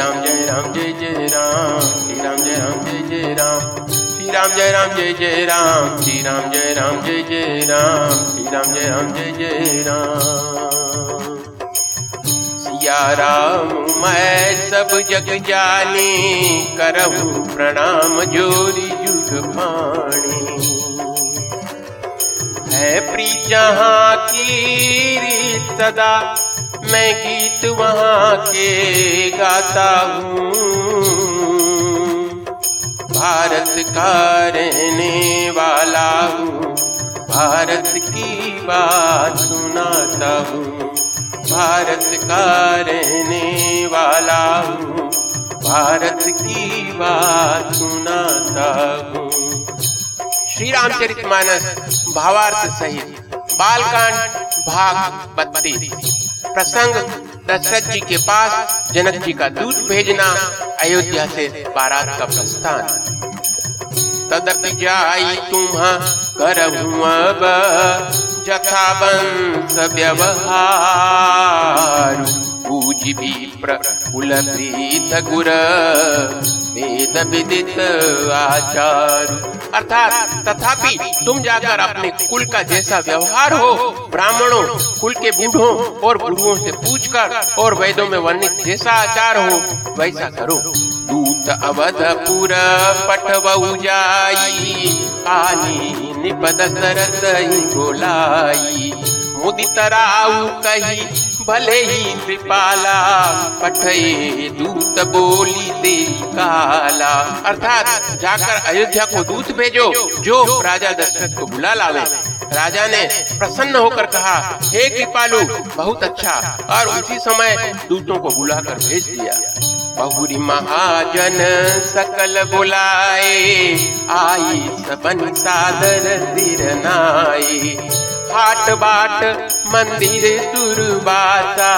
राम जय राम जय जय राम श्री राम जय राम जय जय राम श्री राम जय राम जय जय राम श्री राम जय राम जय जय राम श्री राम जय राम जय जय राम सिया राम मैं सब जग जानी करहूँ प्रणाम जोरी जुग पाणी है प्रीत जहाँ की सदा मैं गीत वहाँ के गाता हूँ। भारत का रहने वाला हूँ। भारत की बात सुनाता हूँ। भारत का रहने वाला हूँ। भारत की बात सुनाता हूँ। श्री रामचरित मानस भावार्थ सहित बालकांड भाग बत्तीस। प्रसंग दशरथ जी के पास जनक जी का दूत भेजना अयोध्या से बारात का प्रस्थान। तदपि जाई तुम्हा जथा वंश व्यवहार पूज भी प्रकुल प्रीत गुर वेद विदित आचार अर्थात तथापि तुम जाकर अपने कुल का जैसा व्यवहार हो, ब्राह्मणों, कुल के बूढ़ों और गुरुओं से पूछकर और वेदों में वर्णित जैसा आचार हो, वैसा करो। दूत अवध अवधपुर पठवऊ जाई, काली निपद सरत मुदित राऊ कही भले ही कृपाला पठे दूत बोली दे काला। अर्थात जाकर अयोध्या को दूत भेजो, जो राजा दशरथ को बुला लावे। राजा ने प्रसन्न होकर कहा, हे कृपालु, बहुत अच्छा। और उसी समय दूतों को बुलाकर भेज दिया। बहुरी महाजन सकल बुलाए, आई सबन सादर दिरनाई हाट बाट, मंदिर दुर्वासा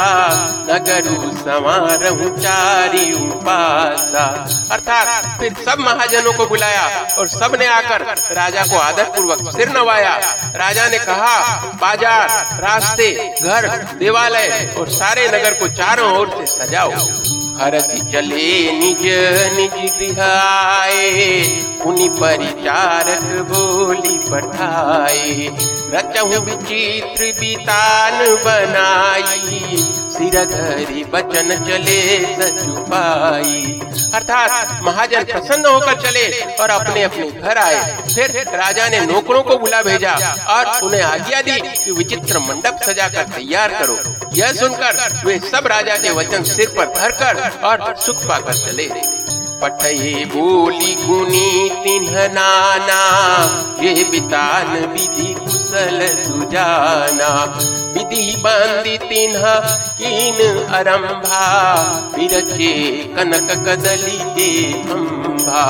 नगरु समारहु चारी उपासा। अर्थात फिर सब महाजनों को बुलाया और सबने आकर राजा को आदर पूर्वक सिर नवाया। राजा ने कहा, बाज़ार, रास्ते, घर, देवालय और सारे नगर को चारों ओर से सजाओ। हरति चले निज निज गृह आए उनि परिचारक बोली पठाए। रचहु विचित्र बितान बनाई। सिर धरी बचन चले सचुपाई अर्थात महाजन प्रसन्न होकर चले और अपने अपने घर आए। फिर राजा ने नौकरों को बुला भेजा और उन्हें आज्ञा दी कि विचित्र मंडप सजाकर तैयार करो। यह सुनकर वे सब राजा के वचन सिर पर धरकर और सुख पाकर चले। पठये बोली गुनी तिन्ह नाना, ये बितान विधि कुशल सुजाना। विधि बंदी तिन्ह कीन अरंभा विरचे कनक कदली दे अम्भा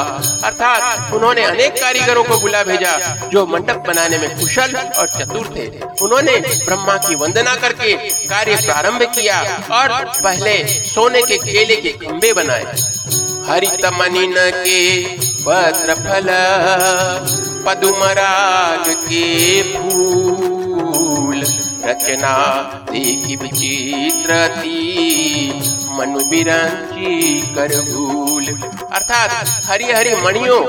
अर्थात उन्होंने अनेक कारीगरों को बुला भेजा, जो मंडप बनाने में कुशल और चतुर थे। उन्होंने ब्रह्मा की वंदना करके कार्य प्रारंभ किया और पहले सोने के केले के खंबे बनाए। हरित मनिन के पत्र फल पदुमराग के फूल रचना देखी विचित्र मनु बिरंची कर भूल अर्थात हरी हरी मणियों,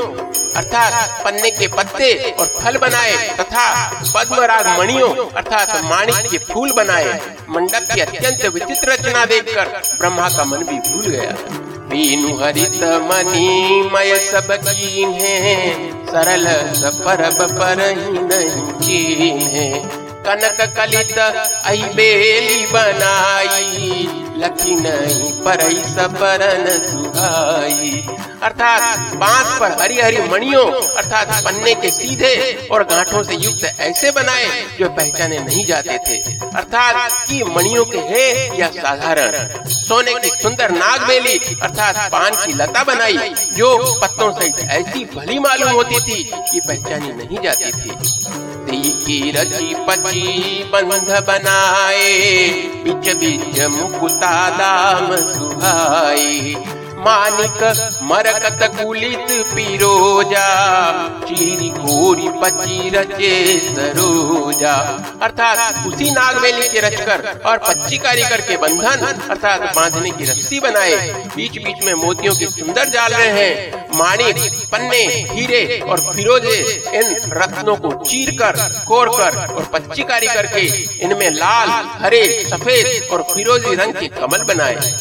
अर्थात पन्ने के पत्ते और फल बनाए तथा पद्मराग मणियों, अर्थात माणिक के फूल बनाए। मंडप की अत्यंत विचित्र रचना देखकर ब्रह्मा का मन भी भूल गया। बीनु हरित मनी मय सब कीन है। सरल सफ़र पर ही नहीं चीन है। कनक कलित आई बेली बनाई, लखी नहीं पर सबरन सुहाई। अर्थात बाँस पर हरी हरी मणियों, अर्थात पन्ने के सीधे और गांठों से युक्त ऐसे बनाए जो पहचाने नहीं जाते थे। अर्थात कि मणियों के है या साधारण। सोने की सुंदर नाग बेली अर्थात पान की लता बनाई, जो पत्तों सहित ऐसी भली मालूम होती थी कि पहचानी नहीं जाती थी। की रची पची बंध बनाए बिच बिच मुकुता दाम सुहाई मानिक, मरकत कुलित पिरोजा चीरी कोरी पची रचे सरोजा। अर्थात उसी नागवेली के रचकर और पच्ची कारीगर करके बंधन, अर्थात बांधने की रस्सी बनाए। बीच बीच में मोतियों के सुंदर जाल रहे हैं। माणिक, पन्ने, हीरे और फिरोजे इन रत्नों को चीर कर कोर कर और पच्ची कारी करके इनमें लाल, हरे, सफ़ेद और फिरोजी रंग के कमल बनाए।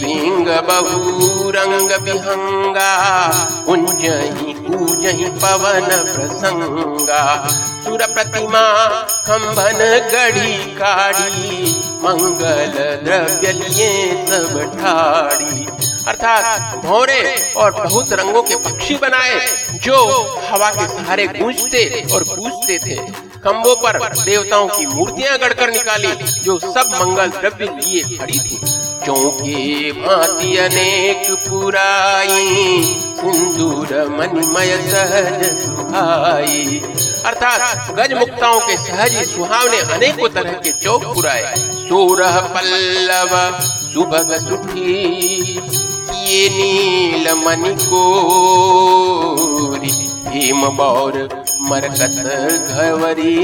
बिंग बहु रंग बिहंगा कुंजही कूजही पवन प्रसंगा। सुर प्रतिमा खम्भन गढ़ी काढ़ी मंगल द्रव्य लिए सब ठाड़ी। अर्थात भौरे और बहुत रंगों के पक्षी बनाए, जो हवा के सहारे गूंजते और पूछते थे। खम्बों पर देवताओं की मूर्तियाँ गढ़कर निकाली, जो सब मंगल द्रव्य लिए खड़ी थी। चौके भांति अनेक पुराई सिंदूर मणिमय सहज सुहाई। अर्थात गज मुक्ताओं के सहज सुहावने अनेकों तरह के चौक पुराए। सोरह पल्लव, सुभग सुठी, ये नील मणि कोरी हेम बौर मरकत घवरी।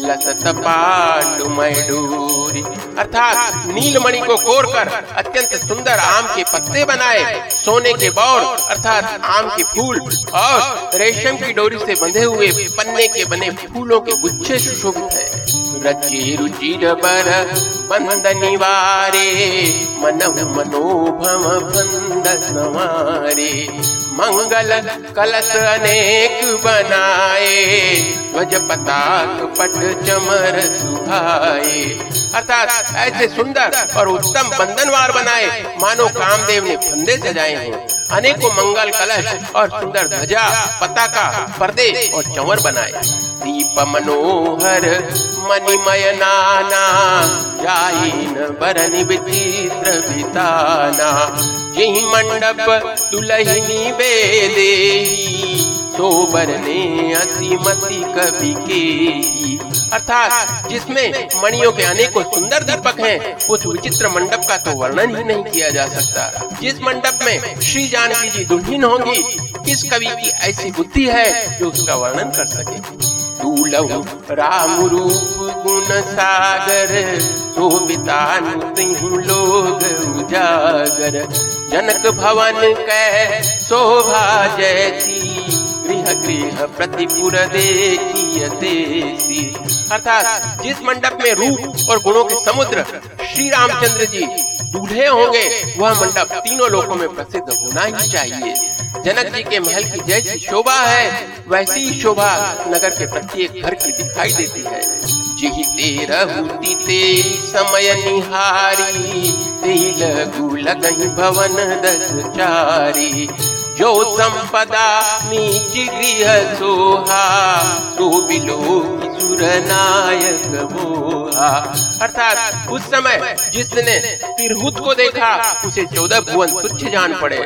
लसत पाट मैडूरी अर्थात नीलमणि को कोर कर अत्यंत सुंदर आम के पत्ते बनाए, सोने के बौर, अर्थात आम के फूल, और रेशम की डोरी से बंधे हुए पन्ने के बने फूलों के गुच्छे सुशोभित है। रचि रुचिर बर बंद निवारे मन मनोभव बंद सवारे। मंगल कलश अनेक बनाए ध्वज पताक पट चमर सुहाए। अर्थात ऐसे सुंदर और उत्तम बंधनवार बनाए मानो कामदेव ने फंदे सजाए हैं। अनेकों मंगल कलश और सुंदर ध्वजा, पताका, पर्दे और चंवर बनाए। दीप मनोहर, मणिमय नाना जाइन बरन विचित्र बिताना। यही मंडप दुलहिनी बेदे सोबर ने असीमति कवि के अर्थात जिसमें मणियों के अनेकों सुंदर दीपक हैं, उस विचित्र मंडप का तो वर्णन ही नहीं किया जा सकता। जिस मंडप में श्री जानकी जी दुल्हीन होंगी किस कवि की ऐसी बुद्धि है जो उसका वर्णन कर सके। दूलहु राम रूप गुण सागर शोभितानु लोग उजागर। जनक भवन कै शोभा जैसी गृह गृह प्रतिपुर अर्थात जिस मंडप में रूप और गुणों के समुद्र श्री रामचंद्र जी दूल्हे होंगे, वह मंडप तीनों लोकों में प्रसिद्ध होना ही चाहिए। जनक जी के महल की जैसी शोभा है, वैसी ही शोभा नगर के प्रत्येक घर की दिखाई देती है। जिही तेरहूति तेरी समय निहारी तेही लघु लगही भवन दस चारी। जो संपदा नीच गृह सोहा तो बिलो सुर नायक मोहा। अर्थात उस समय जिसने तिरहुत को देखा, उसे चौदह भुवन तुच्छ जान पड़े।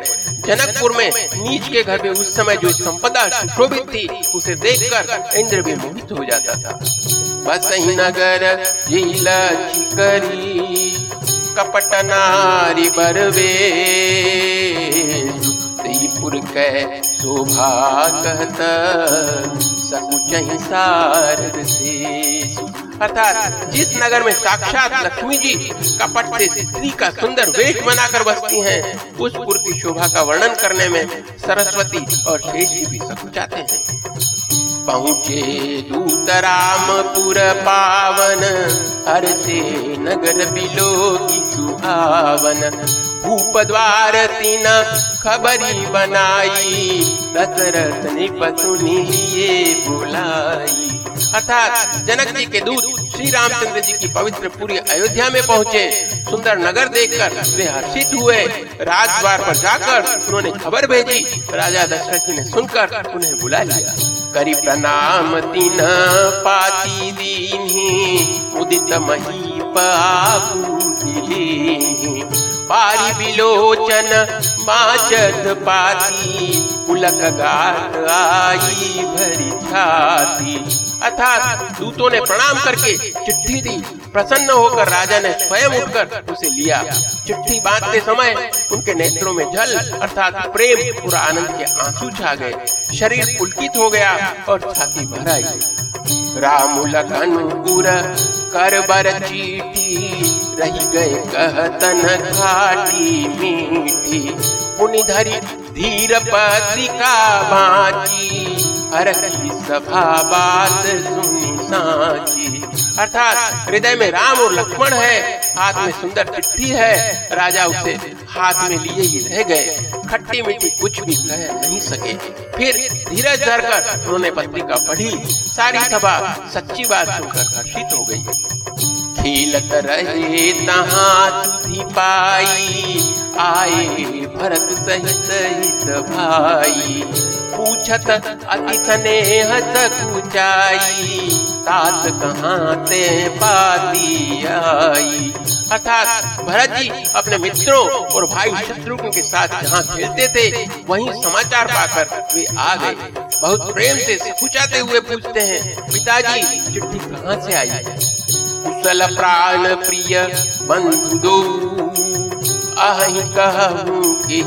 जनकपुर में नीच के घर में उस समय जो संपदा सुशोभित थी, उसे देखकर इंद्र भी मोहित हो जाता था। बस ही नगर जिला कपट नारी बरवे। त्रिपुर के शोभा कहत सारद अर्थात जिस नगर में साक्षात लक्ष्मी जी कपट से स्त्री का सुंदर वेश बनाकर बसती हैं, उस पुर की शोभा का वर्णन करने में सरस्वती और शेष जी भी सकुचाते हैं। पहुँचे दूत रामपुर पावन हर से नगर बिलो की सुहावन भूप द्वार तीन खबरी बनाई, दशरथ ने पसुनी लिए बुलाई। अर्थात जनक जी के दूत श्री रामचंद्र जी की पवित्र पूरी अयोध्या में पहुँचे। सुंदर नगर देखकर वे हर्षित हुए। राजद्वार पर जाकर उन्होंने खबर भेजी। राजा दशरथ जी ने सुनकर उन्हें बुला लिया। करी प्रणाम तीन पाती दीनी उदित मही पारी बिलोचन माचत पाती, पुलक गात आई, भरी छाती। अर्थात दूतों ने प्रणाम करके चिट्ठी दी। प्रसन्न होकर राजा ने स्वयं उठकर उसे लिया। चिट्ठी बांधते समय उनके नेत्रों में जल, अर्थात प्रेम और आनंद के आँसू छा गए। शरीर पुलकित हो गया और छाती भर आई। राम लखन कर बर चीठी रही गए। कहतन खाटी मीठी पुनि धरी पत्रिका बाची हर की सभा बात सुनी साची अर्थात हृदय में राम और लक्ष्मण है, हाथ में सुंदर चिट्ठी है, राजा उसे हाथ में लिए ही रह गए। खट्टी मिट्टी कुछ भी कह नहीं सके। फिर धीरज धरकर उन्होंने पत्रिका पढ़ी। सारी सभा सच्ची बात सुनकर हर्षित हो गई। खिलत रहे तहाँ पाई, आए भरत सहित हित भाई। पूछत अति स्नेह सकुचाई तात कहाँ ते पाती आई। अर्थात भरत जी अपने मित्रों और भाई शत्रुघ्न के साथ जहाँ खेलते थे, वहीं समाचार पाकर वे आ गए। बहुत प्रेम से पूछाते हुए पूछते हैं, पिताजी, चिट्ठी कहाँ से आई? कुशल प्राण प्रिय बंधु दो अहि कहूँ के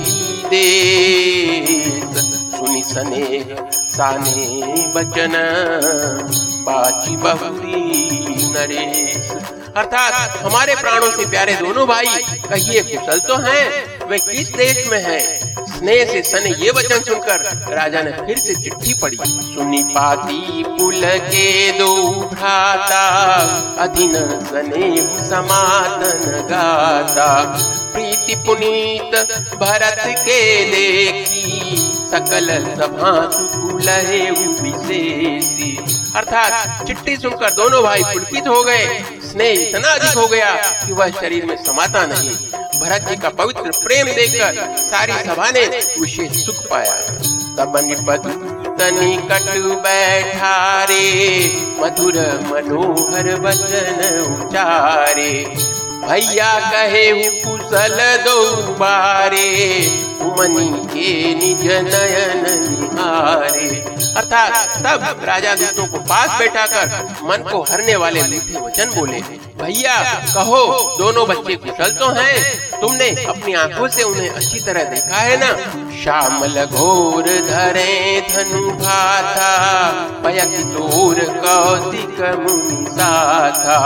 देश सुनि सने साने बचन बाची बहुरी नरेश अर्थात हमारे प्राणों से प्यारे दोनों भाई, कहिए कुशल तो हैं, वे किस देश में हैं? स्नेह से सने ये वचन सुनकर राजा ने फिर से चिट्ठी पढ़ी। सुनी पाती पुल के दो भ्राता, अधीन सने समातन गाता। प्रीति पुनीत भरत के देखी, सकल सभा सुकुलहे विशेषी। अर्थात चिट्ठी सुनकर दोनों भाई पुलकित हो गए। स्नेह इतना अधिक हो गया कि वह शरीर में समाता नहीं, भरत जी का पवित्र प्रेम देखकर सारी सभा ने विशेष सुख पाया। तब तनि कटु बैठा रे मधुर मनोहर वचन उचारे। भैया कहे कुशल दो बारे मनी के निज नयन निहारे। अर्थात तब राजा दूतों को पास बैठाकर मन को हरने वाले मीठे वचन बोले, भैया, कहो, दोनों बच्चे कुशल तो हैं। तुमने अपनी आँखों से उन्हें अच्छी तरह देखा है ना? श्यामल घोर धरे धनु पयक तोर कौशिक मुनि साथा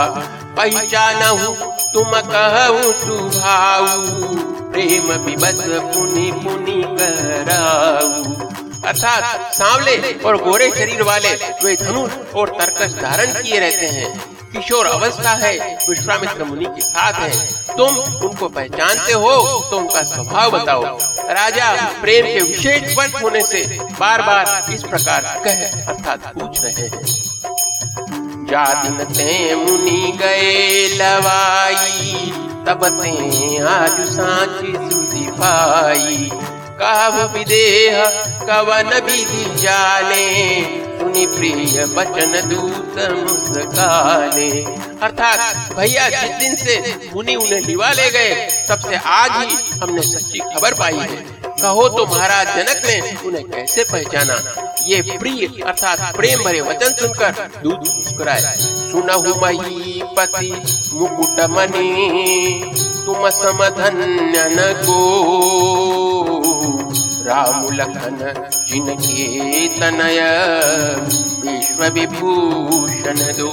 पहचानहु, तुम कहूँ सुभाऊ, प्रेम विबस पुनि पुनि कराऊ। अर्थात सांवले और गोरे शरीर वाले वे धनुष और तरकस धारण किए रहते हैं। किशोर अवस्था है, विश्वामित्र मुनि के साथ है। तुम उनको पहचानते हो तो उनका स्वभाव बताओ। राजा प्रेम के विशेष वर्ष होने से बार बार इस प्रकार कह अर्थात पूछ रहे हैं। जा दिन ते मुनि गए लवाई, तब ते आज सांची सुधि पाई काव विदेह कवन विधि जाने? सुनि प्रिय बचन दूत मुस्काने। अर्थात भैया जिस दिन से मुनि उन्हें लिवा ले गए, तब से आज ही हमने सच्ची खबर पाई है। कहो तो महाराज जनक ने उन्हें कैसे पहचाना? ये प्रिय अर्थात प्रेम भरे वचन सुनकर दूध मुस्कुराए। सुनहु मही पति मुकुट मणि तुम समधन्य न को। राम लखन जिनके तनय विश्व विभूषण दो।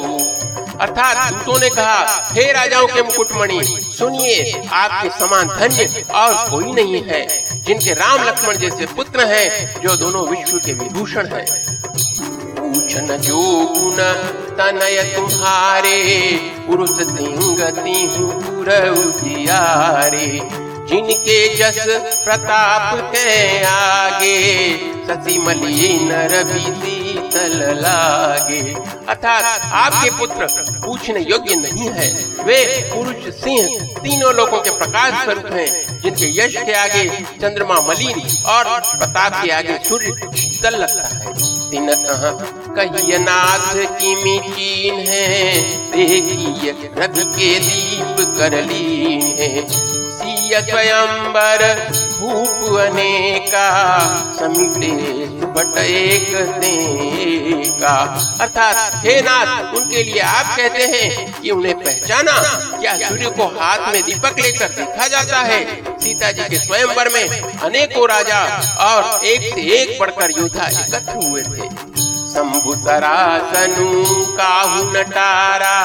अर्थात दूतों ने कहा, हे राजाओं के मुकुटमणि, सुनिए, आपके समान धन्य और कोई नहीं है, जिनके राम लक्ष्मण जैसे पुत्र हैं, जो दोनों विश्व के विभूषण हैं। पूछन जो गुण तनय तुम्हारे, पुरुष सिंह तिहु उजियारे। जिनके जस प्रताप के आगे ससी मलिन रवि शीतल लागे। अर्थात आपके पुत्र पूछने योग्य नहीं है। वे पुरुष सिंह तीनों लोगों के प्रकाश स्वरूप हैं, जिनके यश के आगे चंद्रमा मलिन और प्रताप के आगे सूर्य शीतल लगता है। दिन कहा कहिए नाथ की चीन है, देखिए रवि के दीप कर लीन है। सिय स्वयंवर भूप अनेका समिटे सुबट एक का अर्थात, हे नाथ, उनके लिए आप कहते हैं कि उन्हें पहचाना क्या सूर्य को हाथ में दीपक लेकर देखा जाता है? सीता जी के स्वयंवर में अनेकों राजा और एक से एक बढ़कर योद्धा एकत्र हुए थे। शंभु सरासनु काहु नटारा,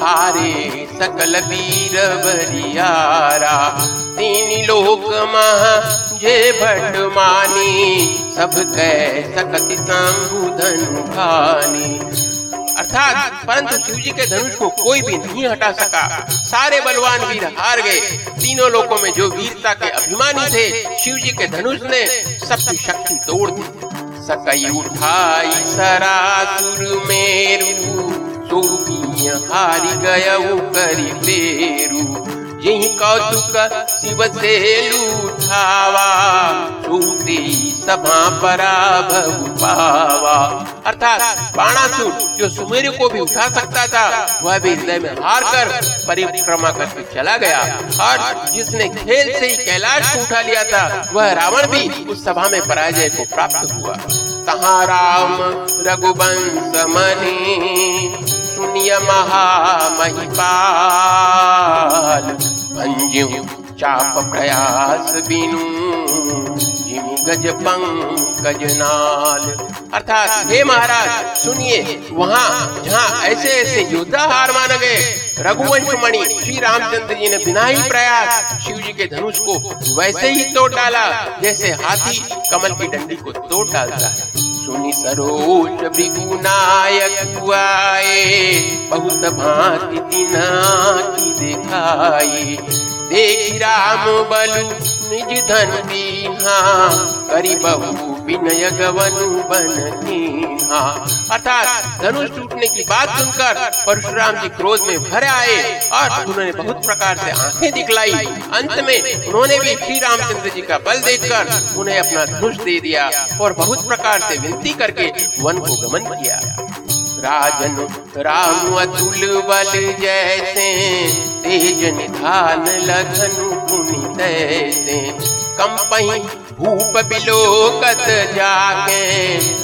हारे सकल वीर बरियारा। तीन लोक महा जे भट मानी, सब कह सकति संबुधन खानी अर्थात परंतु शिव जी के धनुष को कोई भी नहीं हटा सका। सारे बलवान वीर हार गए। तीनों लोगों में जो वीरता के अभिमानी थे शिव जी के धनुष ने सबकी शक्ति तोड़ दी। सकई उठाई सरासुर मेरू तो हारी गया करी पेरू यही कौतुक शिव से लूठावा छूती सभा पराभव पावा। अर्थात बाणासुर जो सुमेर को भी उठा सकता था, वह भी हृदय में हार कर परिक्रमा करके चला गया। और जिसने खेल से ही कैलाश को उठा लिया था, वह रावण भी उस सभा में पराजय को प्राप्त हुआ। तहा राम रघुवंश मनी सुनिय महामहिपाल। चाप प्रयास बिनु। गज पंकज नाल। अर्थात, हे महाराज, सुनिए, वहाँ, जहाँ ऐसे ऐसे योद्धा हार मान गए रघुवंश मणि श्री रामचंद्र जी ने बिना ही प्रयास शिव जी के धनुष को वैसे ही तोड़ डाला, जैसे हाथी कमल की डंडी को तोड़ डालता है। सुनि सरोज भृगु नायक आए बहुत भांति तिना की दिखाई देख राम बलु निज धन दीहा करी बहु विनय गवनु बन अर्थात धनुष टूटने की बात सुनकर परशुराम जी क्रोध में भर आए और उन्होंने बहुत प्रकार से आँखें दिखलाई। अंत में उन्होंने भी श्री रामचंद्र जी का बल देखकर उन्हें अपना धनुष दे दिया और बहुत प्रकार से विनती करके वन को गमन किया। राजन राम अतुल बल जैसे, तेज निधान लखन पुनि तैसे। कंपही भूप बिलोकत जाके,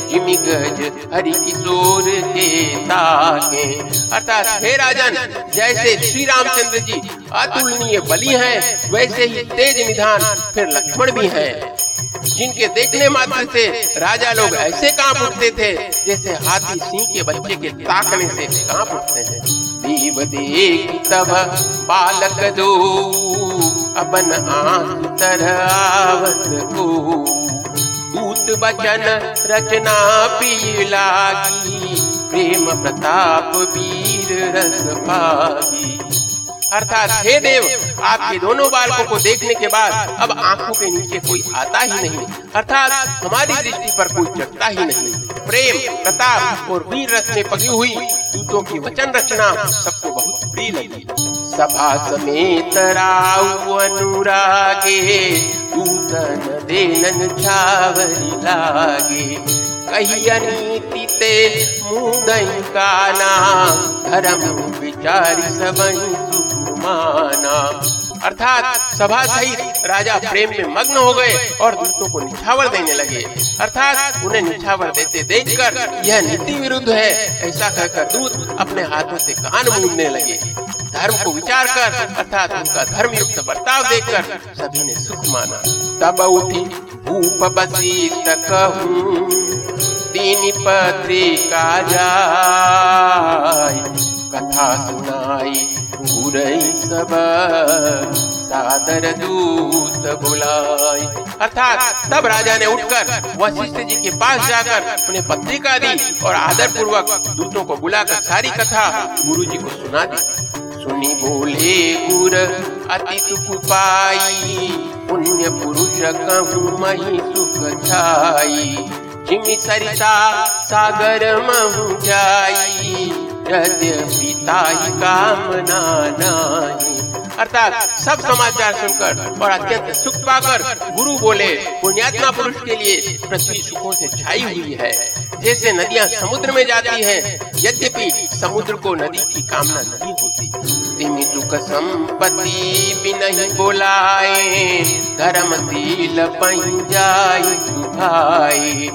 जिमि गज हरि किशोर के ताके। अर्थात हे राजन, जैसे श्री रामचंद्र जी अतुलनीय बलि हैं, वैसे ही तेज निधान फिर लक्ष्मण भी हैं। जिनके देखने मात्र से राजा लोग ऐसे काँप उठते थे जैसे हाथी सिंह के बच्चे के ताकने से काँप उठते हैं। दीव देख तब बालक दो, अपन आवत को। दूत बचन रचना पी लागी, प्रेम प्रताप वीर रस पागी। अर्थात, हे देव, आपके दोनों बालकों को देखने के बाद अब आँखों के नीचे कोई आता ही नहीं। अर्थात, हमारी दृष्टि पर कोई चढ़ता ही नहीं। प्रेम, प्रताप और वीर रस में पगी हुई दूतों की वचन रचना सबको बहुत प्रिय लगी। सभा समेत अनुरागे दूतन देनन छावरी लागे। कहिया नीति ते मुदई काना धर्म विचारी सबई माना अर्थात सभा सहित राजा प्रेम में मग्न हो गए और दूतों को निछावर देने लगे। अर्थात उन्हें निछावर देते देखकर यह नीति विरुद्ध है, ऐसा कहकर दूत अपने हाथों से कान मूंदने लगे। धर्म को विचार कर, अर्थात उनका धर्म युक्त बर्ताव देखकर सभी ने सुख माना। तब उठी भूप बसी तक तीन पत्रिका जाय कथा सुनाई, बुरई सब, सादर दूत बुलाई। अर्थात तब राजा ने उठकर वशिष्ठ जी के पास जाकर उन्हें पत्रिका दी और आदर पूर्वक दूतों को बुलाकर सारी कथा गुरु जी को सुना दी। सुनी बोले, गुर अति सुख पाई पुण्य पुरुष कहूँ, मही सुख छाई। जिमि सरिता सागर महु जाई पिता कामना नाही अर्थात सब समाचार सुनकर और अत्यंत सुख पाकर गुरु बोले पुण्यात्मा पुरुष के लिए पृथ्वी सुखों से छाई हुई है। जैसे नदियाँ समुद्र में जाती हैं, यद्यपि समुद्र को नदी की कामना नहीं होती। तिमि सुख संपत्ति भी नहीं बोलाए धर्मशील बन जाई भाई।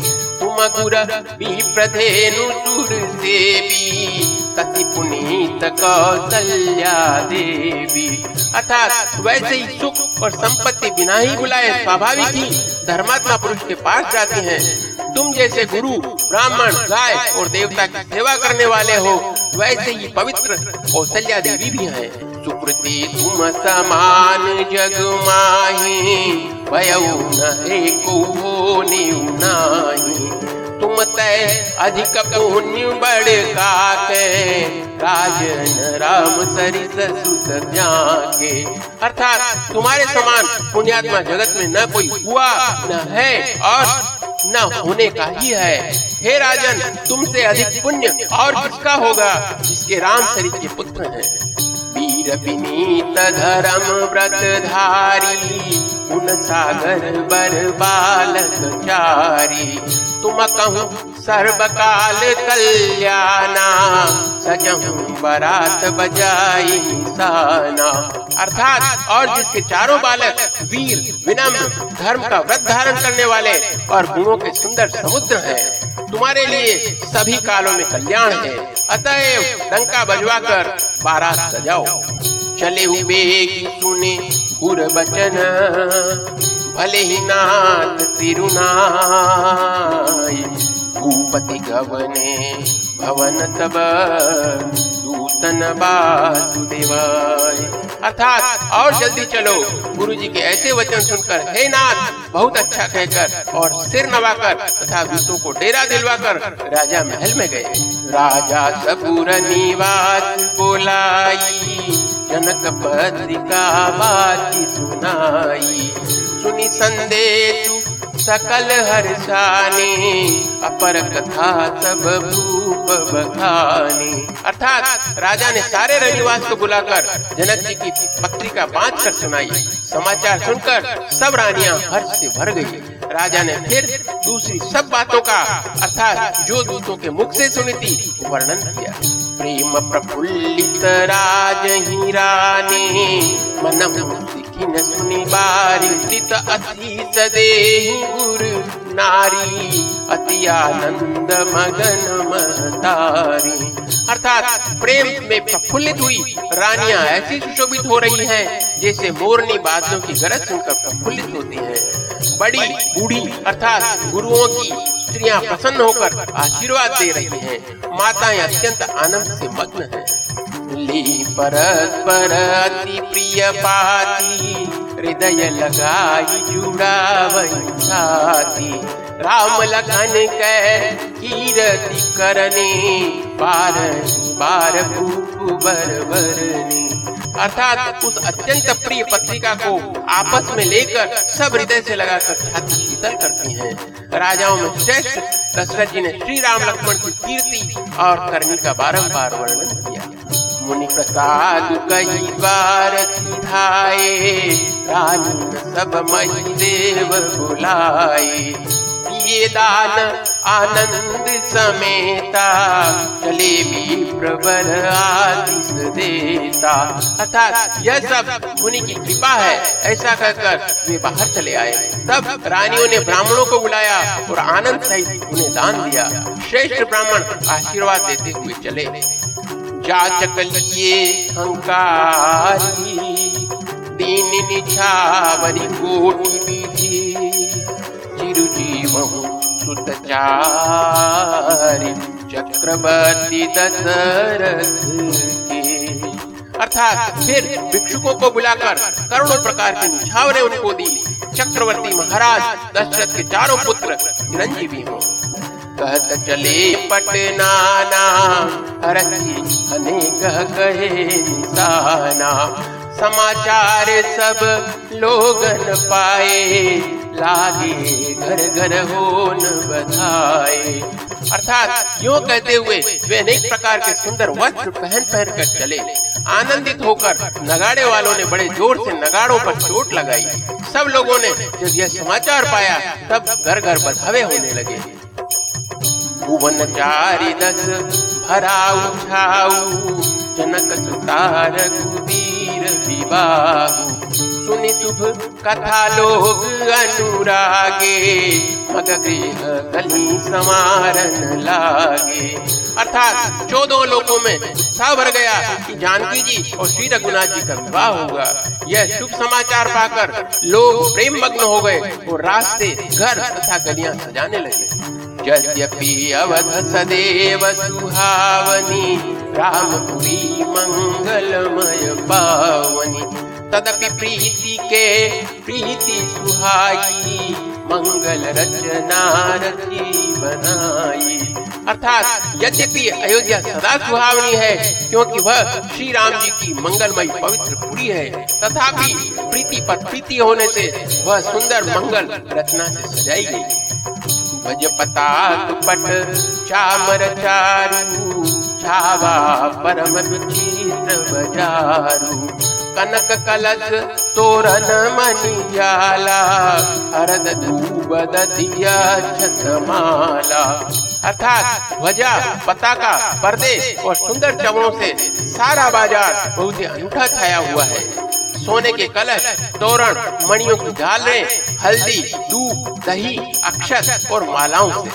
प्रधेनु सुर देवी तति पुनीत कौशल्या देवी। अर्थात वैसे ही सुख और संपत्ति बिना ही बुलाए स्वाभाविक ही धर्मात्मा पुरुष के पास जाते हैं। तुम जैसे गुरु, ब्राह्मण, गाय और देवता की सेवा करने वाले हो, वैसे ही पवित्र कौशल्या देवी भी हैं। सुकृति तुम समान जग माही भयऊ न नाही। तुम तय अधिक पुण्य बड़ के राजन राम सरिस सुत के अर्थात तुम्हारे समान पुण्यात्मा जगत में न कोई हुआ, न है और न होने का ही है। हे राजन, तुमसे अधिक पुण्य और किसका होगा, जिसके राम शरीर के पुत्र हैं? वीर विनीत धर्म व्रत धारी उन सागर बर बालक चारी। तुम कहूँ सर्वकाल कल्याणा, सजहूँ बरात बजाई साना। अर्थात और जिसके चारों बालक वीर, विनम्र, धर्म का व्रत धारण करने वाले और गुणों के सुंदर समुद्र हैं। तुम्हारे लिए सभी कालों में कल्याण है। अतएव डंका बजवा कर बारात सजाओ। चले हुए सुने गुर बचन भले ही नाथ तिरुनाई भूपति गवने भवन तब दूतन वासुदेवाय। अर्थात और जल्दी चलो। गुरु जी के ऐसे वचन सुनकर, हे नाथ, बहुत अच्छा कहकर और सिर नवाकर तथा दूसरों को डेरा दिलवाकर राजा महल में गए। राजा सबूर निवास बोलाई, जनक का बात सुनाई। सुनी संदेश सकल हर्षानी अपर कथा सब भूप बखानी अर्थात राजा ने सारे रविवास को बुलाकर जनक जी की पत्रिका बाँध कर सुनाई। समाचार सुनकर सब रानियाँ हर्ष से भर गई। राजा ने फिर दूसरी सब बातों का, अर्थात जो दूतों के मुख से सुनी थी, वर्णन किया। प्रेम प्रफुल्लित राज ही रानी मन सिखिन सुनी बारी सदे गुरु नारी, अति आनंद मगन महतारी। अर्थात प्रेम में प्रफुल्लित हुई रानियाँ ऐसी सुशोभित हो रही हैं, जैसे मोरनी बादलों की गरज सुनकर प्रफुल्लित होती हैं। बड़ी बूढ़ी, अर्थात गुरुओं की स्त्रियाँ प्रसन्न होकर आशीर्वाद दे रही हैं। माताएँ अत्यंत आनंद से मग्न हैं। ली परस्पर अति प्रिय पाती, हृदय लगाई जुड़ा वही छाती। राम लखन कह, कीरति करने बार बार भूप बर बरनी। अर्थात उस अत्यंत प्रिय पत्रिका को आपस में लेकर सब हृदय से लगाकर छाती शीतल करती हैं। राजाओं में श्रेष्ठ दशरथ जी ने श्री राम लक्ष्मण की कीर्ति और करनी का बारंबार वर्णन किया। मुनि प्रसाद कई बार सिधाए रानी सब मही देव बुलाए। ये दान आनंद समेता, चले भी प्रबर आदिश देता। अर्थात यह सब मुनि की कृपा है, ऐसा कहकर वे बाहर चले आए। तब रानियों ने ब्राह्मणों को बुलाया और आनंद सहित उन्हें दान दिया। श्रेष्ठ ब्राह्मण आशीर्वाद देते हुए चले। जाचक लिए हंकारी दीन निछावरी कोटि विधि चिरुजीवहु सुतचारी, चक्रवर्ती दशरथ के अर्थात फिर भिक्षुकों को बुलाकर करोड़ों प्रकार की निछावरें उनको दी। चक्रवर्ती महाराज दशरथ के चारों पुत्र चिरंजीवी हों। कहत चले, पटनाना हरती अनेक कहे निशाना। समाचार सब लोगन पाए, लागे घर घर हो न बधाए। अर्थात यूँ कहते हुए वे अनेक प्रकार के सुंदर वस्त्र पहन पहन कर चले। आनंदित होकर नगाड़े वालों ने बड़े ज़ोर से नगाड़ों पर चोट लगाई। सब लोगों ने जब यह समाचार पाया, तब घर घर बधावे होने लगे। भुवन चारि दस भरा उठाऊ जनक सुतार कुबीर बाहु सुनि शुभ कथा लोग अनुरागे मग गृह कली समारन लागे। अर्थात चौदह लोगों में उत्साह भर गया कि जानकी जी और श्री रघुनाथ जी का विवाह होगा, यह शुभ समाचार पाकर लोग प्रेम मग्न हो गए और रास्ते घर तथा गलियाँ सजाने लगे। यद्यपि अवध सदैव सुहावनी रामपुरी मंगलमय पावनी तदपि प्रीति के प्रीति सुहाई मंगल रचना रची बनाई अर्थात यद्यपि अयोध्या सदा सुहावनी है, क्योंकि वह श्री राम जी की मंगलमय पवित्र पुरी है, तथापि प्रीति पर प्रीति होने से वह सुंदर मंगल रचना से सजाई गई। भज पताक पट चामर चारू, छावा परम विचित्र बजारू। कनक कलश तोरण मणि जाला हरद दूब दधिया छतमाला। अर्थात ध्वजा, पताका, पर्दे और सुंदर चमड़ों से सारा बाज़ार बहुत ही अनूठा छाया हुआ है। सोने के कलश, तोरण, मणियों की झालरें हल्दी, दूध, दही, अक्षत और मालाओं से।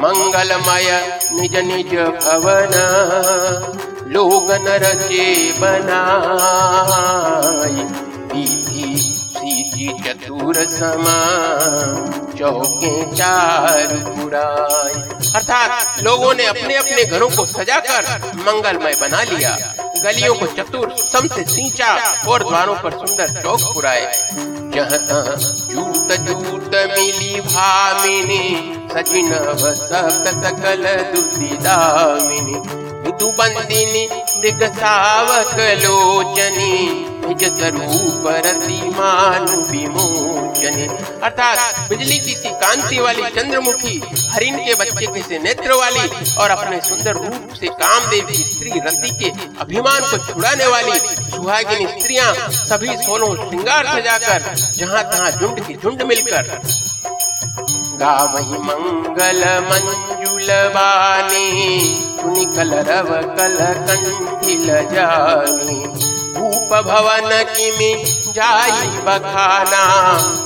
मंगलमय निज निज भवन लोग नर के बनाई सीधी चतुर समा, चौके चार पुराई अर्थात लोगों ने अपने अपने घरों को सजाकर मंगलमय बना लिया। गलियों को चतुर सम से सींचा और द्वारों पर सुंदर चौक पुराए। जहाँ जूत जूत मिली भामिनी, सचिन सकल दुदिदामिनी विदु बंदिनी मृग सावक लोचनी। मानु अर्थात बिजली की सी कांति वाली चंद्रमुखी, हरिण के बच्चे के से नेत्र वाली और अपने सुंदर रूप से कामदेव की स्त्री रति के अभिमान को छुड़ाने वाली सुहागिनी स्त्रियाँ सभी सोलों श्रृंगार सजाकर जहाँ तहाँ झुंड की झुंड मिलकर। गावही मंगल मंजुल बानी सुनि कलरव कल कंठिल जानी। भवन किमि जाई बखाना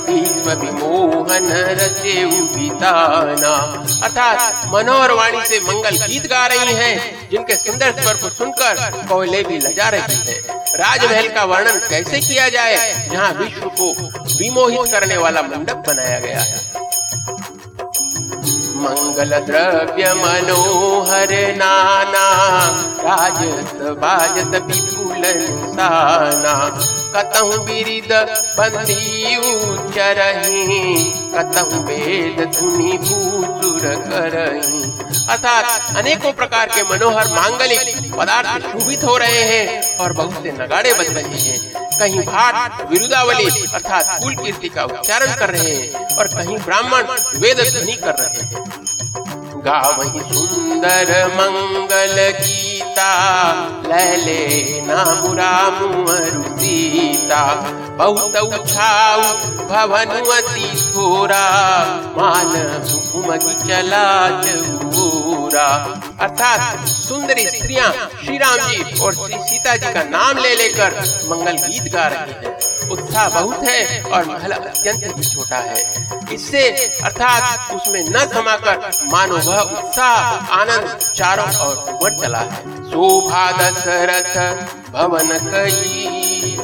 भीष्म विमोहन रचे बिताना अर्थात मनोहर वाणी से मंगल गीत गा रही हैं, जिनके सुंदर स्वर को सुनकर कोयले भी लजा रही है। राजमहल का वर्णन कैसे किया जाए, जहाँ विश्व को विमोहित करने वाला मंडप बनाया गया है। मंगल द्रव्य मनोहर नाना राजत बाजत विपुल निशाना कतहु बिरिद बंदी उच्चरही कतहु वेद धुनि भूसुर करही अर्थात अनेकों प्रकार के मनोहर मांगलिक पदार्थ शोभित हो रहे हैं और बहुत से नगाड़े बज रहे हैं। कहीं भाट, विरुदावली अर्थात कुल कीर्ति का उच्चारण कर रहे हैं और कहीं ब्राह्मण, वेद ध्वनि कर रहे हैं। गावही सुंदर मंगल गीता, लैले नाम राम सीता। बहुत उछाऊ भवनुअति थोरा मान हुमगी चला चूरा। अर्थात सुंदरी स्त्रियाँ श्री राम जी और श्री सीता जी का नाम ले लेकर मंगल गीत गा रही हैं। उत्साह बहुत है और महल अत्यंत ही छोटा है। इससे अर्थात उसमें न समाकर मानो वह उत्साह, आनंद चारों और उमड़ चला है। शोभा दशरथ भवन कई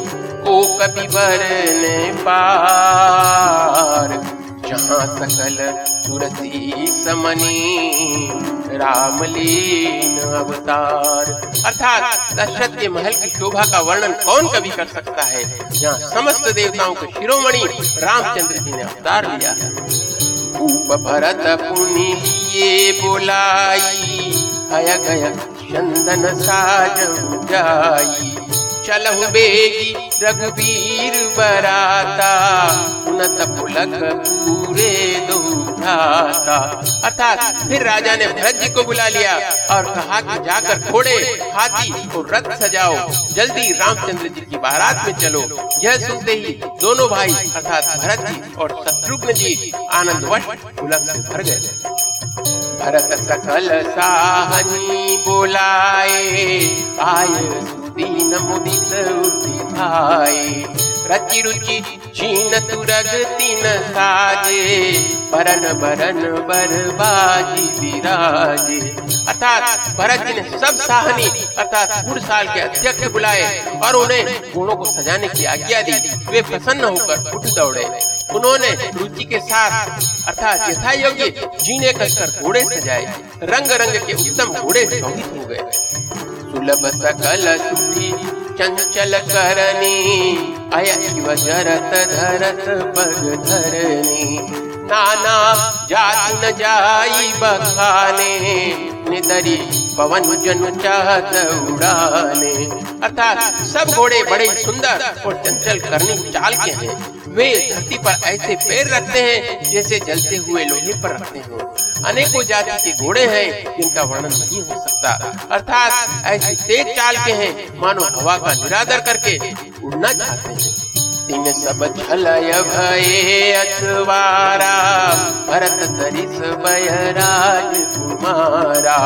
को कभी भरने पार। जहाँ सकल सुरसी समनी रामलीन अवतार। अर्थात दशरथ के महल की शोभा का वर्णन कौन कभी कर सकता है? जहाँ समस्त देवताओं के शिरोमणि रामचंद्र जी ने अवतार लिया है। भूप भरत पुनि बुलाई, हय गय चंदन साज जाई। चलहु बेगी रघुबीर बराता सुनत पुलक पूरे दो अर्थात फिर राजा ने भरत जी को बुला लिया और कहा कि जाकर घोड़े हाथी और रथ सजाओ, जल्दी रामचंद्र जी की बारात में चलो। यह सुनते ही दोनों भाई, अर्थात भरत जी और शत्रुघ्न जी आनंद वश पुलक से भर गए। भरत सकल साहनी बुलाए आय दीन मुदित उठी भाई। रचि रुचि छीन तुरग तीन साजे। बरन बरन बरबाजी विराजे। अर्थात भरत जी ने सब साहनी, अर्थात गुड़ साल के अध्यक्ष बुलाए और उन्हें घोड़ों को सजाने की आज्ञा दी। वे प्रसन्न होकर उठ दौड़े। उन्होंने रुचि के साथ, अर्थात यथा योग्य जीने कसकर घोड़े सजाए। रंग रंग के उत्तम घोड़े शोभित हो गए। सुलभ सकल सुखी चंचल करनी अयव जरत धरत पग धरणी। नाना जाति न जाई बखाने, निदरी पवन जन चाहत उड़ाने। अर्थात सब घोड़े बड़े सुंदर और चंचल करनी चाल के हैं। वे धरती पर ऐसे पैर रखते हैं जैसे जलते हुए लोहे पर रखते हैं। अनेकों जाति के घोड़े हैं, जिनका वर्णन नहीं हो सकता। अर्थात ऐसी तेज चाल के हैं, मानो हवा का निरादर करके उड़ना चाहते हैं। तीन सब छलय भये अथवारा भरत सरिस बयराज कुमारा।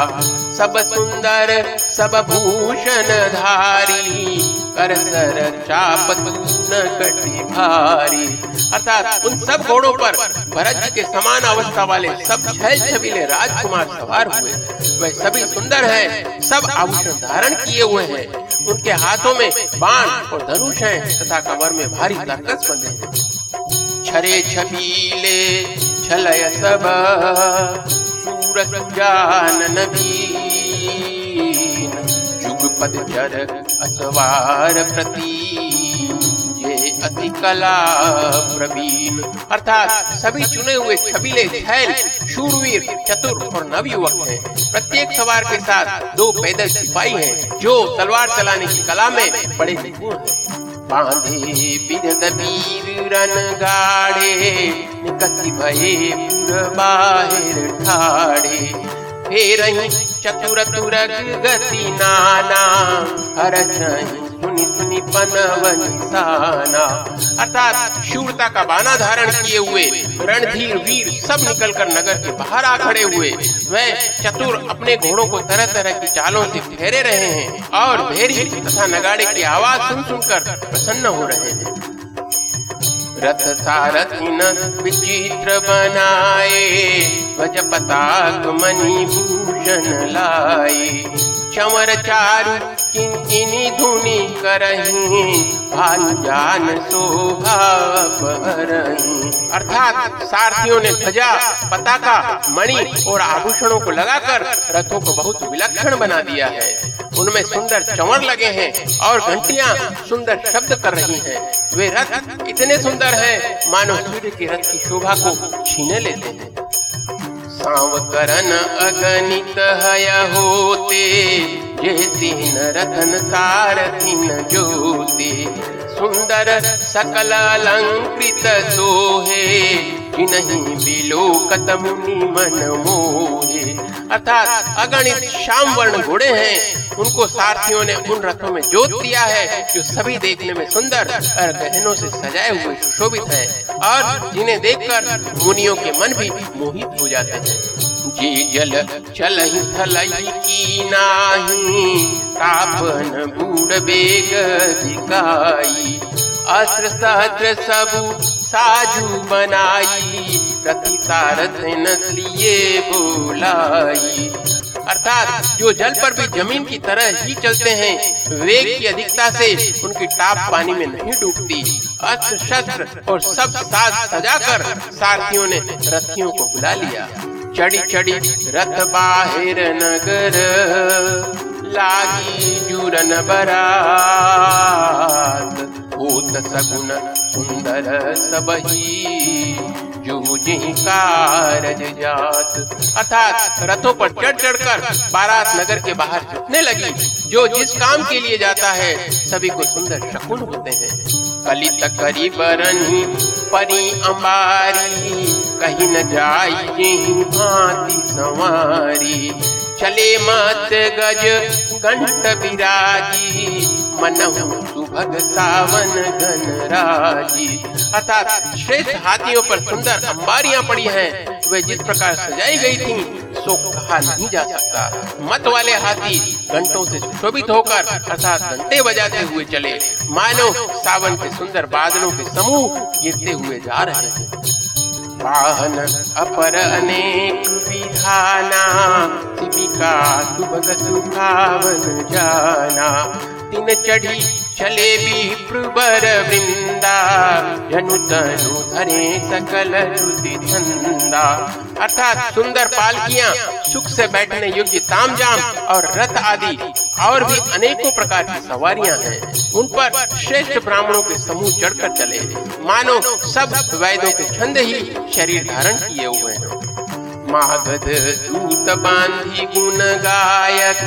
सब सुंदर, सब भूषण धारी। कर सर चाप न कटी भारी। अर्थात उन सब घोड़ों पर भरत जी के समान अवस्था वाले सब छल छबीले राजकुमार सवार हुए। वे सभी सुंदर हैं, सब आभूषण धारण किए हुए हैं। उनके हाथों में बाण और धनुष हैं तथा कमर में भारी छरे छबीले छलय सब सूरज जान नबीन जुगपद चर असवार प्रति ये अति कला प्रवीण। अर्थात सभी चुने हुए छबीले छैल, शूरवीर, चतुर और नवयुवक हैं। प्रत्येक सवार के साथ दो पैदल सिपाही हैं, जो तलवार चलाने की कला में बड़े निपुण हैं। वीर रन गाड़े निकसी भये पुर बाहिर ठाड़े। फेर चतुर तुरग गति नाना हर सुनी सुनी पनवन साना। अर्थात शूरता का बाना धारण किए हुए रणधीर वीर सब निकलकर नगर के बाहर आ खड़े हुए। वह चतुर अपने घोड़ों को तरह तरह की चालों से फेरे रहे हैं और भेरी तथा नगाड़े की आवाज़ सुन सुनकर प्रसन्न हो रहे हैं। रथ सारथी न विचित्र बनाए ध्वज पताक मणि भूषण लाए। चमर चारु किंकिनी धुनी करही भानु जान शोभा अर्थात सारथियों ने ध्वजा, पताका, मणि और आभूषणों को लगाकर रथों को बहुत विलक्षण बना दिया है। उनमें सुंदर चंवर लगे हैं और घंटिया सुंदर शब्द कर रही हैं। वे रथ इतने सुंदर हैं, मानो सूर्य की रथ की शोभा को छीने लेते हैं। सांवकरन अगणित हय होते। ये तीन रतन तार तीन ज्योति। सुंदर सकल अलंकृत सोहे। नहीं विलोकत मुनि मन मोहे। अर्थात अगणित श्याम वर्ण घोड़े हैं, उनको सारथियों ने उन रथों में जोत दिया है, जो सभी देखने में सुंदर और गहनों से सजाए हुए सुशोभित हैं। और जिन्हें देखकर मुनियों के मन भी मोहित हो जाते हैं। जी जल चल थलई की नाही, तापन बूढ़ बेग दिखाई अस्त्र, सहस्त्र सबु साजू बनाई प्रति सारथ न लिए बोलाई। अर्थात, जो जल पर भी ज़मीन की तरह ही चलते हैं, वेग की अधिकता से उनकी टाप पानी में नहीं डूबती। अस्त्र शस्त्र और सब साज सजाकर सारथियों ने रथियों को बुला लिया। चढ़ी चढ़ी रथ बाहिर नगर, लागी जुरन बरात। होत सगुन सुंदर सबही, जूझी कारज जात। अर्थात रथों पर चढ़ चढ़कर बारात नगर के बाहर जुटने लगी, जो जिस काम के लिए जाता है, सभी को सुंदर शकुन होते हैं। कलित करी बरनी परी अम्बारी कहीं न जाई भांति संवारी। चले मत गज घंट विराजी मनहु सुभग सावन अर्थात श्रेष्ठ हाथियों पर सुंदर अंबारियाँ पड़ी हैं। वे जिस प्रकार सजाई गई थी, सो कहा नहीं जा सकता। मत वाले हाथी घंटों से सुशोभित होकर, अर्थात घंटे बजाते हुए चले। मानो सावन के सुंदर बादलों के समूह गिरते हुए जा रहे हैं। वाहन अपर अनेक विधाना, शिविका सुभग सुखावन जाना। दिन चढ़ी चले भी प्रबर वृंदा जनु तनु धरे सकल रुदि धंदा अर्थात सुंदर पालकियाँ, सुख से बैठने योग्य तामजाम और रथ आदि और भी अनेकों प्रकार की सवारियाँ हैं। उन पर श्रेष्ठ ब्राह्मणों के समूह चढ़कर चले। मानो सब वैदों के छंद ही शरीर धारण किए हुए हैं। मागध दूत बांधी गुण गायक,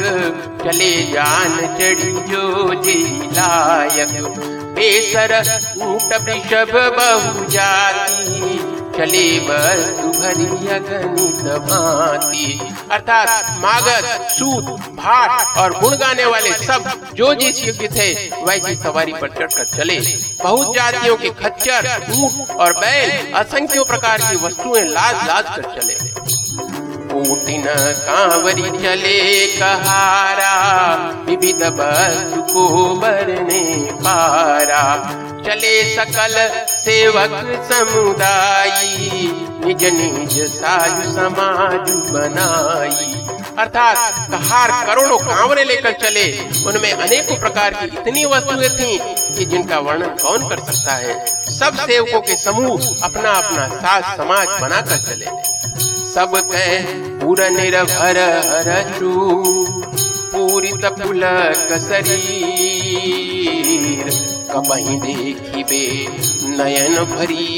चले जान चढ़ी जो जी लायक। बेसर ऊट वृषभ बहु जाती चले वस्तु भरी अगणित भांति। अर्थात मागध, सूत, भाट और गुण गाने वाले सब जो जिस योग्य थे, वैसी सवारी पर चढ़कर चले। बहुत जातियों के खच्चर, ऊँट और बैल असंख्यों प्रकार की वस्तुएँ लाद लाद कर चले। ऊटिन कांवरी चले कहारा, विविध वस्तु को बरने पारा। चले सकल सेवक समुदायी, निज निज साजु समाज बनाई। अर्थात कहार करोड़ों कांवरे लेकर चले, उनमें अनेकों प्रकार की इतनी वस्तुएँ थीं कि जिनका वर्णन कौन कर सकता है? सब सेवकों के समूह अपना अपना साज समाज बनाकर चले। सब कह पुर निर्भर हरचू पूरित पुलक शरीर। कबही देखिबे नयन भरी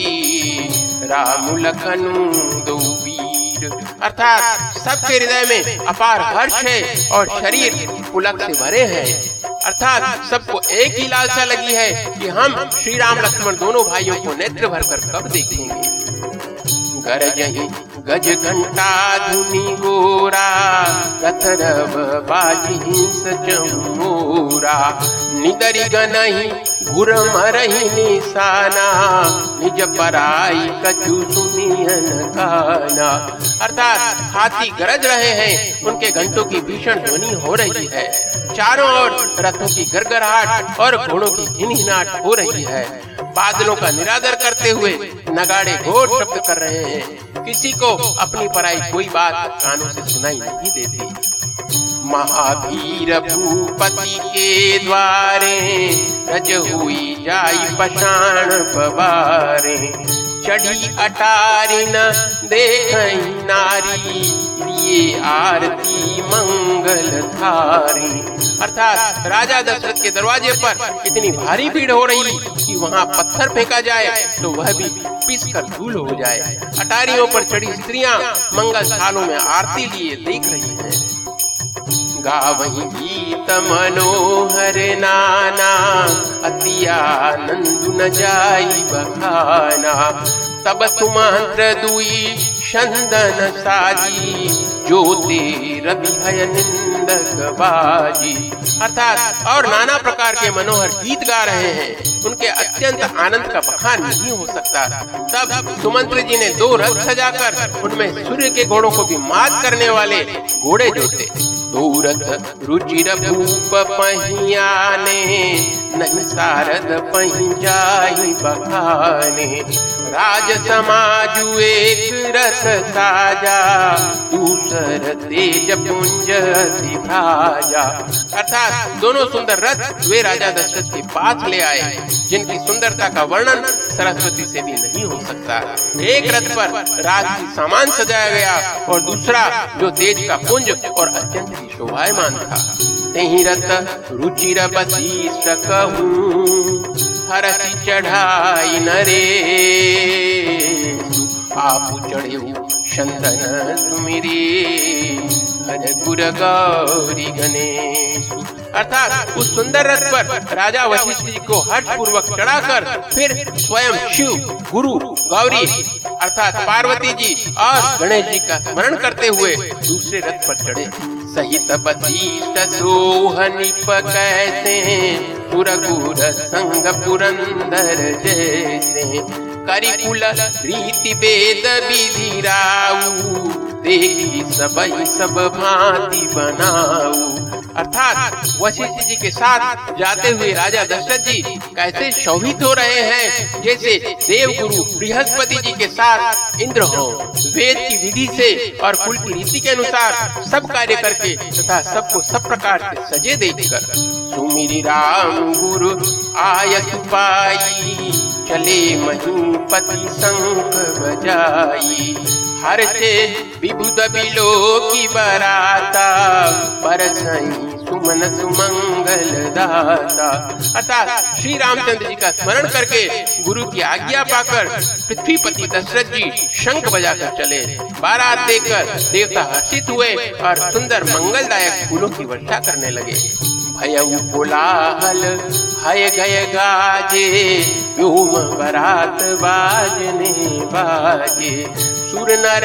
राम लखनु दो वीर। अर्थात सबके हृदय में अपार हर्ष है और शरीर पुलक से भरे हैं। अर्थात सबको एक ही लालसा लगी है कि हम श्री राम, लक्ष्मण दोनों भाइयों को नेत्र भर कर कब देखेंगे। गरजही गज घंटा धुनी गोरा, रथरव बाजी सचमोरा निदरी गनही घुर मरही निशाना, निज पराई कछु सुनियन काना। अर्थात हाथी गरज रहे हैं, उनके घंटों की भीषण ध्वनि हो रही है। चारों ओर रथों की गरगराहट और घोड़ों की हिनहिनाट हो रही है। बादलों का निरादर करते हुए नगाड़े घोर शब्द कर रहे हैं। किसी को अपनी पराई कोई बात कानों से सुनाई नहीं देती। महावीर भूपति के द्वारे रज हुई जाई पशाण पवारे। चढ़ी अटारी न देख नारी। लिए आरती मंगल थारी अर्थात राजा दशरथ के दरवाजे पर इतनी भारी भीड़ हो रही कि वहाँ पत्थर फेंका जाए तो वह भी पिस कर धूल हो जाए। अटारियों पर चढ़ी स्त्रियाँ मंगल थालों में आरती लिए देख रही हैं। गावही गीत मनोहर नाना, अति आनंद न जाई बखाना तब सुमंत्र दुई चंदन साजी जो रवि है निंदक बाजी। अर्थात और नाना प्रकार के मनोहर गीत गा रहे हैं। उनके अत्यंत आनंद का बखान नहीं हो सकता। तब सुमंत्र जी ने दो रथ सजाकर उनमें सूर्य के घोड़ों को भी मात करने वाले घोड़े जोते दूरथ रुचिर भूप पहियाने नहीं सारद बखाने। राज समाजु एक रथ साजा, दूसर तेज पुंज दिभाजा अर्थात दोनों सुंदर रथ वे राजा दशरथ के पास ले आए, जिनकी सुंदरता का वर्णन सरस्वती से भी नहीं हो सकता। एक रथ पर राज की सामान सजाया गया और दूसरा जो तेज का पुंज और अत्यंत ही शोभायमान था। रत रुचिर बसी सकहूँ हरसी चढ़ाई नरे आप चढ़े चंदन सुमिरी हर गुर गौरी गणेश। अर्थात उस सुंदर रथ पर राजा वशिष्ठ जी को हर्ष पूर्वक चढ़ाकर फिर स्वयं शिव, गुरु, गौरी, अर्थात पार्वती जी और गणेश जी का स्मरण करते हुए दूसरे रथ पर चढ़े। सहित बसीत सोहनिप कहते सुरगुर संग पुरंदर जैसे करिकुल रीति वेद विधि राऊ देखी सबई सब भांति बनाऊ। अर्थात वशिष्ठ जी के साथ जाते हुए राजा दशरथ जी कैसे शोभित हो रहे हैं, जैसे देव गुरु बृहस्पति जी के साथ इंद्र हो। वेद की विधि से और कुल की रीति के अनुसार सब कार्य करके तथा सबको सब प्रकार से सजे देखकर। सुमिरी राम गुरु आय सुपाई चले महीपति शंख बजाई। हर से विभुद बिलो की बराता पर सुमन सुमंगल दाता। अर्थात श्री रामचंद्र जी का स्मरण करके गुरु की आज्ञा पाकर पृथ्वीपति दशरथ जी शंख बजाकर चले। बारात देकर देवता हर्षित हुए और सुंदर मंगलदायक फूलों की वर्षा करने लगे। भय कोलाहल, हय गय गाजे, व्योम बरात बाजने बाजे। सुर नर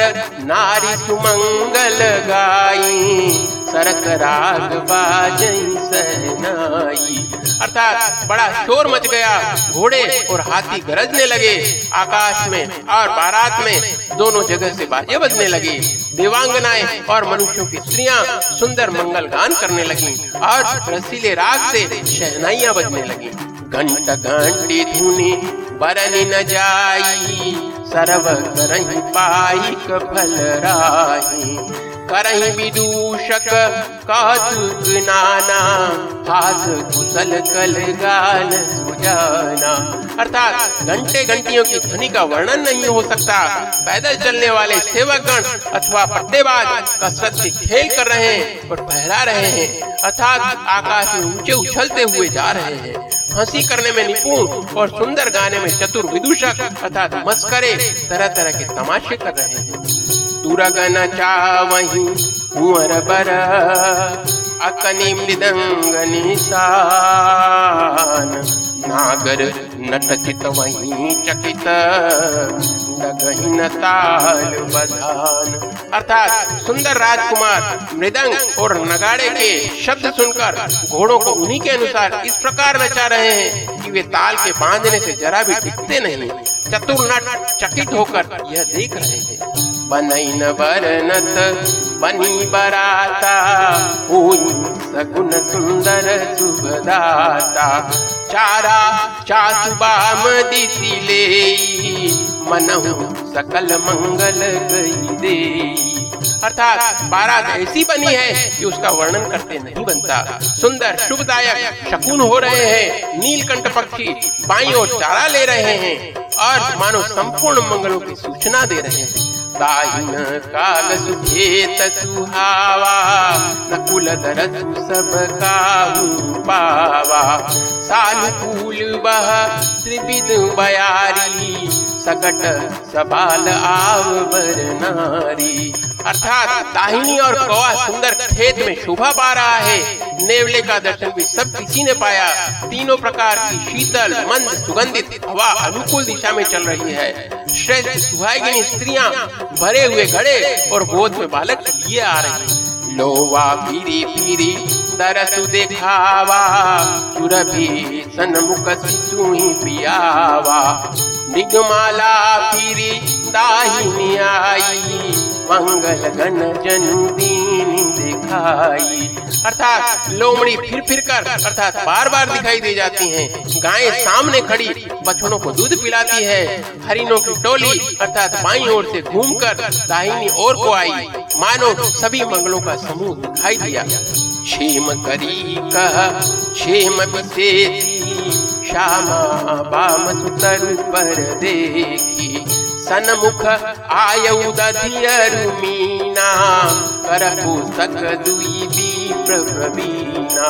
नारी सुमंगल गाई सरक राग बाजई सहनाई। अर्थात बड़ा शोर मच गया, घोड़े और हाथी गरजने लगे। आकाश में और बारात में दोनों जगह से बाजे बजने लगे। देवांगनाएँ और मनुष्यों की स्त्रियाँ सुंदर मंगल गान करने लगी और रसीले राग से शहनाइयाँ बजने लगी। घंट घंटी धुनी, बरनी न जाई सरव करही पाई फल राही। करही विदूषक कौतुक नाना हास कुशल कल गान सुजाना। अर्थात घंटे घंटियों की ध्वनि का वर्णन नहीं हो सकता। पैदल चलने वाले सेवकगण अथवा पट्टेबाज कसरत से खेल कर रहे हैं और फहरा रहे हैं। अर्थात आकाश में ऊँचे उछलते हुए जा रहे हैं। हँसी करने में निपुण और सुंदर गाने में चतुर विदूषक अर्थात मस्करे तरह तरह के तमाशे कर रहे हैं। तुरगन चावही, कुंवर बर, अकनि मृदंग निशान नागर नट चित वही चकित ताल बधान अर्थात सुंदर राजकुमार, मृदंग और नगाड़े के शब्द सुनकर, घोड़ों को उन्हीं के अनुसार इस प्रकार नचा रहे हैं कि वे ताल के बांधने से जरा भी टिकते नहीं। चतुर नट चकित होकर यह देख रहे हैं। बनैन बरनत बनी बराता सगुन सुंदर सुभदाता चारा चासुबाम दिसी ले मनहु सकल मंगल गई दे अर्थात बारात ऐसी बनी है कि उसका वर्णन करते नहीं बनता। सुंदर, शुभदायक, शकुन हो रहे हैं, नीलकंठ पक्षी बाई और चारा ले रहे हैं और मानो संपूर्ण मंगलों की सूचना दे रहे हैं। दाहिन काल सुखेत सुहावा नकुल दरसु सब काहू पावा। सानुकूल बह त्रिविध बयारी, सकट सबाल आव बर नारी। अर्थात दाहिनी और कौआ सुंदर खेत में शोभा पा रहा है। नेवले का दर्शन भी सब किसी ने पाया। तीनों प्रकार की शीतल, मंद, सुगंधित हवा अनुकूल दिशा में चल रही है। श्रेष्ठ सुहागिनी स्त्रियाँ भरे हुए घड़े और गोद में बालक लिए आ रहे लोवा पीरी पीरी तरस देखावा, सुरभि सनमुख शिशु ही पियावा। निगमाला पीरी दाहिनी आई, मंगल गण जनु दीन दिखाई। अर्थात लोमड़ी फिर फिर कर, अर्थात बार बार दिखाई दे जाती हैं। गायें सामने खड़ी, बछड़ों को दूध पिलाती है। हरिणों की टोली, अर्थात बाई ओर से घूमकर दाहिनी ओर को आई। मानो सभी मंगलों का समूह दिखाई दिया। क्षेम करी कह क्षेम श्यामा बाम सुतर पर देखी। सनमुख आयु दधियरु मीना कर पुस्तक दुई विप्र प्रवीणा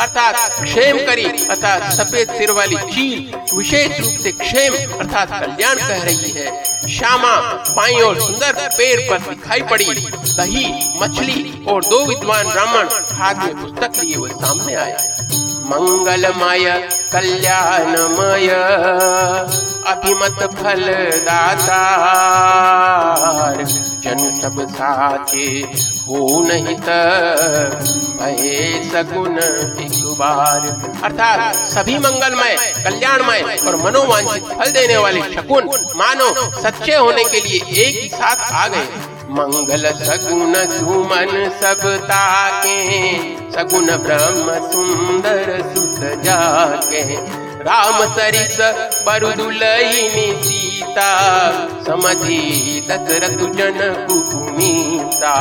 अर्थात क्षेम करी, अर्थात सफ़ेद सिर वाली चील विशेष रूप से क्षेम, अर्थात कल्याण कह रही है। श्यामा बाई और सुंदर पेड़ पर दिखाई पड़ी। दही, मछली और दो विद्वान ब्राह्मण हाथ में पुस्तक लिए हुए सामने आए। मंगलमय, कल्याणमय। अभिमत फल दातार। जन सब साचे हो नहीं भये सगुन एक बार। अर्थात सभी मंगलमय, कल्याणमय और मनोवांछित फल देने वाले शकुन, मानो सच्चे होने के लिए एक ही साथ आ गए। मंगल सगुन सुमन सब ताके, सगुन ब्रह्म सुंदर सुत जाके। राम रामचरित बरुदुलैनी सीता समधी दशरथ जन कुपुनीता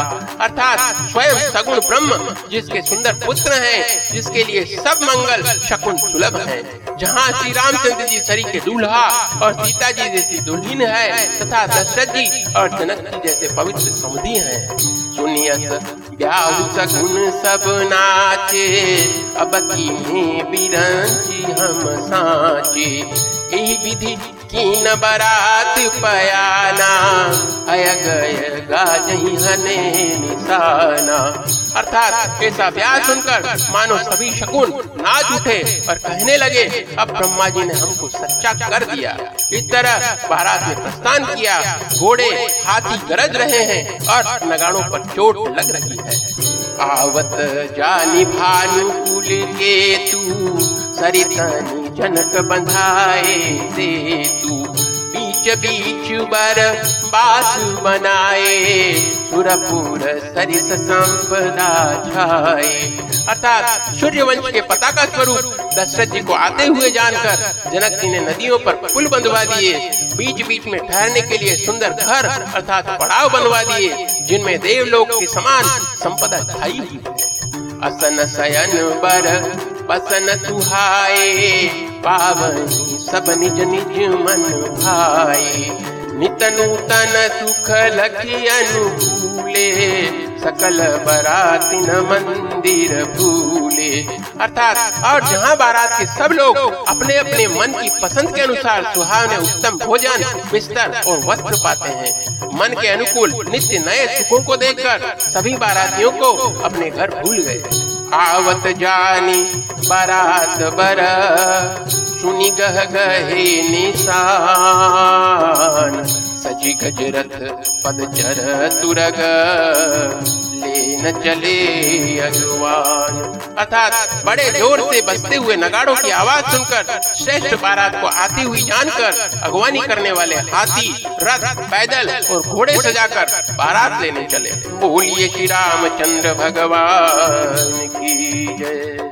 अर्थात स्वयं सगुण ब्रह्म, जिसके सुंदर पुत्र हैं, जिसके लिए सब मंगल शकुन सुलभ है। जहाँ श्री रामचंद्र जी सरी के दूल्हा और सीता जी जैसी दुल्हीन है, तथा दशरथ जी और जनक जी जैसे पवित्र समधि है। सुनियस, ब्याह सगुन सब नाचे, अब की हम साचे। यही विधि कीन बरात पयाना अय गय गाजही हने निशाना। अर्थात ऐसा ब्याह सुनकर मानो सभी शकुन नाच उठे और कहने लगे, अब ब्रह्मा जी ने हमको सच्चा कर दिया। इस तरह बारात ने प्रस्थान किया, घोड़े हाथी गरज रहे हैं और नगाड़ों पर चोट लग रही है। आवत जानी भानुकुल के तू, सरितनी जनक बंधाए से तू बीच बीच बर बास बनाए। सुरपुर सरिस संपदा छाए। अर्थात सूर्य वंश के पताका स्वरूप दशरथ जी को आते हुए जानकर जनक जी ने नदियों पर पुल बंधवा दिए। बीच बीच में ठहरने के लिए सुंदर घर अर्थात पड़ाव बनवा दिए, जिनमें देवलोक के समान संपदा छाई हुई। असन शयन बर बसन तुहाए पावनी सब निज निज मन भाए नित नूतन सुख लखी अनुकूले सकल बरातिन मंदिर भूले। अर्थात और जहाँ बारात के सब लोग अपने अपने मन की पसंद के अनुसार सुहावने उत्तम भोजन, बिस्तर और वस्त्र पाते हैं। मन के अनुकूल नित्य नए सुखों को देखकर सभी बारातियों को अपने घर भूल गए। आवत जानी बारात बर। सुनी गह गहे निशान। सजी गजरथ पद चर तुरग लेन चले अगवान अर्थात बड़े ज़ोर से बजते हुए नगाड़ों की आवाज़ सुनकर, श्रेष्ठ बारात को आती हुई जानकर, अगवानी करने वाले हाथी, रथ, पैदल और घोड़े सजाकर बारात लेने चले। बोलिए श्री रामचंद्र भगवान की जय।